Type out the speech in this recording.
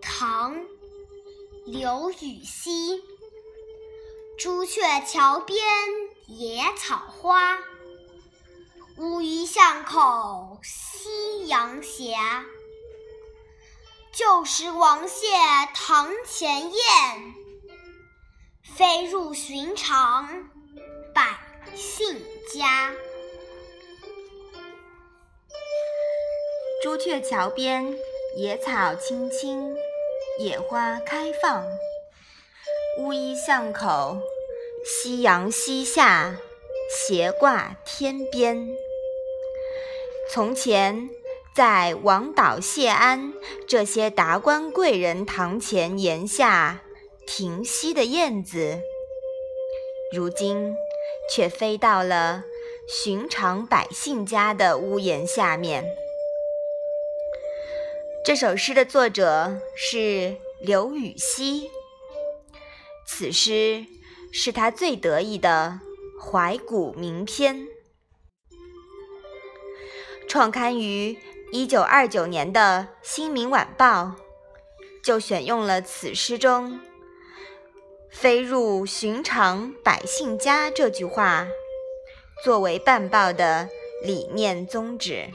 唐刘禹锡。朱雀桥边野草花。乌衣巷口夕阳斜。旧时王谢堂前燕。飞入寻常百姓家。朱雀桥边野草青青，野花开放。乌衣巷口，夕阳西下，斜挂天边。从前，在王导、谢安这些达官贵人堂前檐下停息的燕子，如今却飞到了寻常百姓家的屋檐下面。这首诗的作者是刘禹锡。此诗是他最得意的怀古名篇，创刊于一九二九年的《新民晚报》就选用了此诗中“飞入寻常百姓家”这句话作为办报的理念宗旨。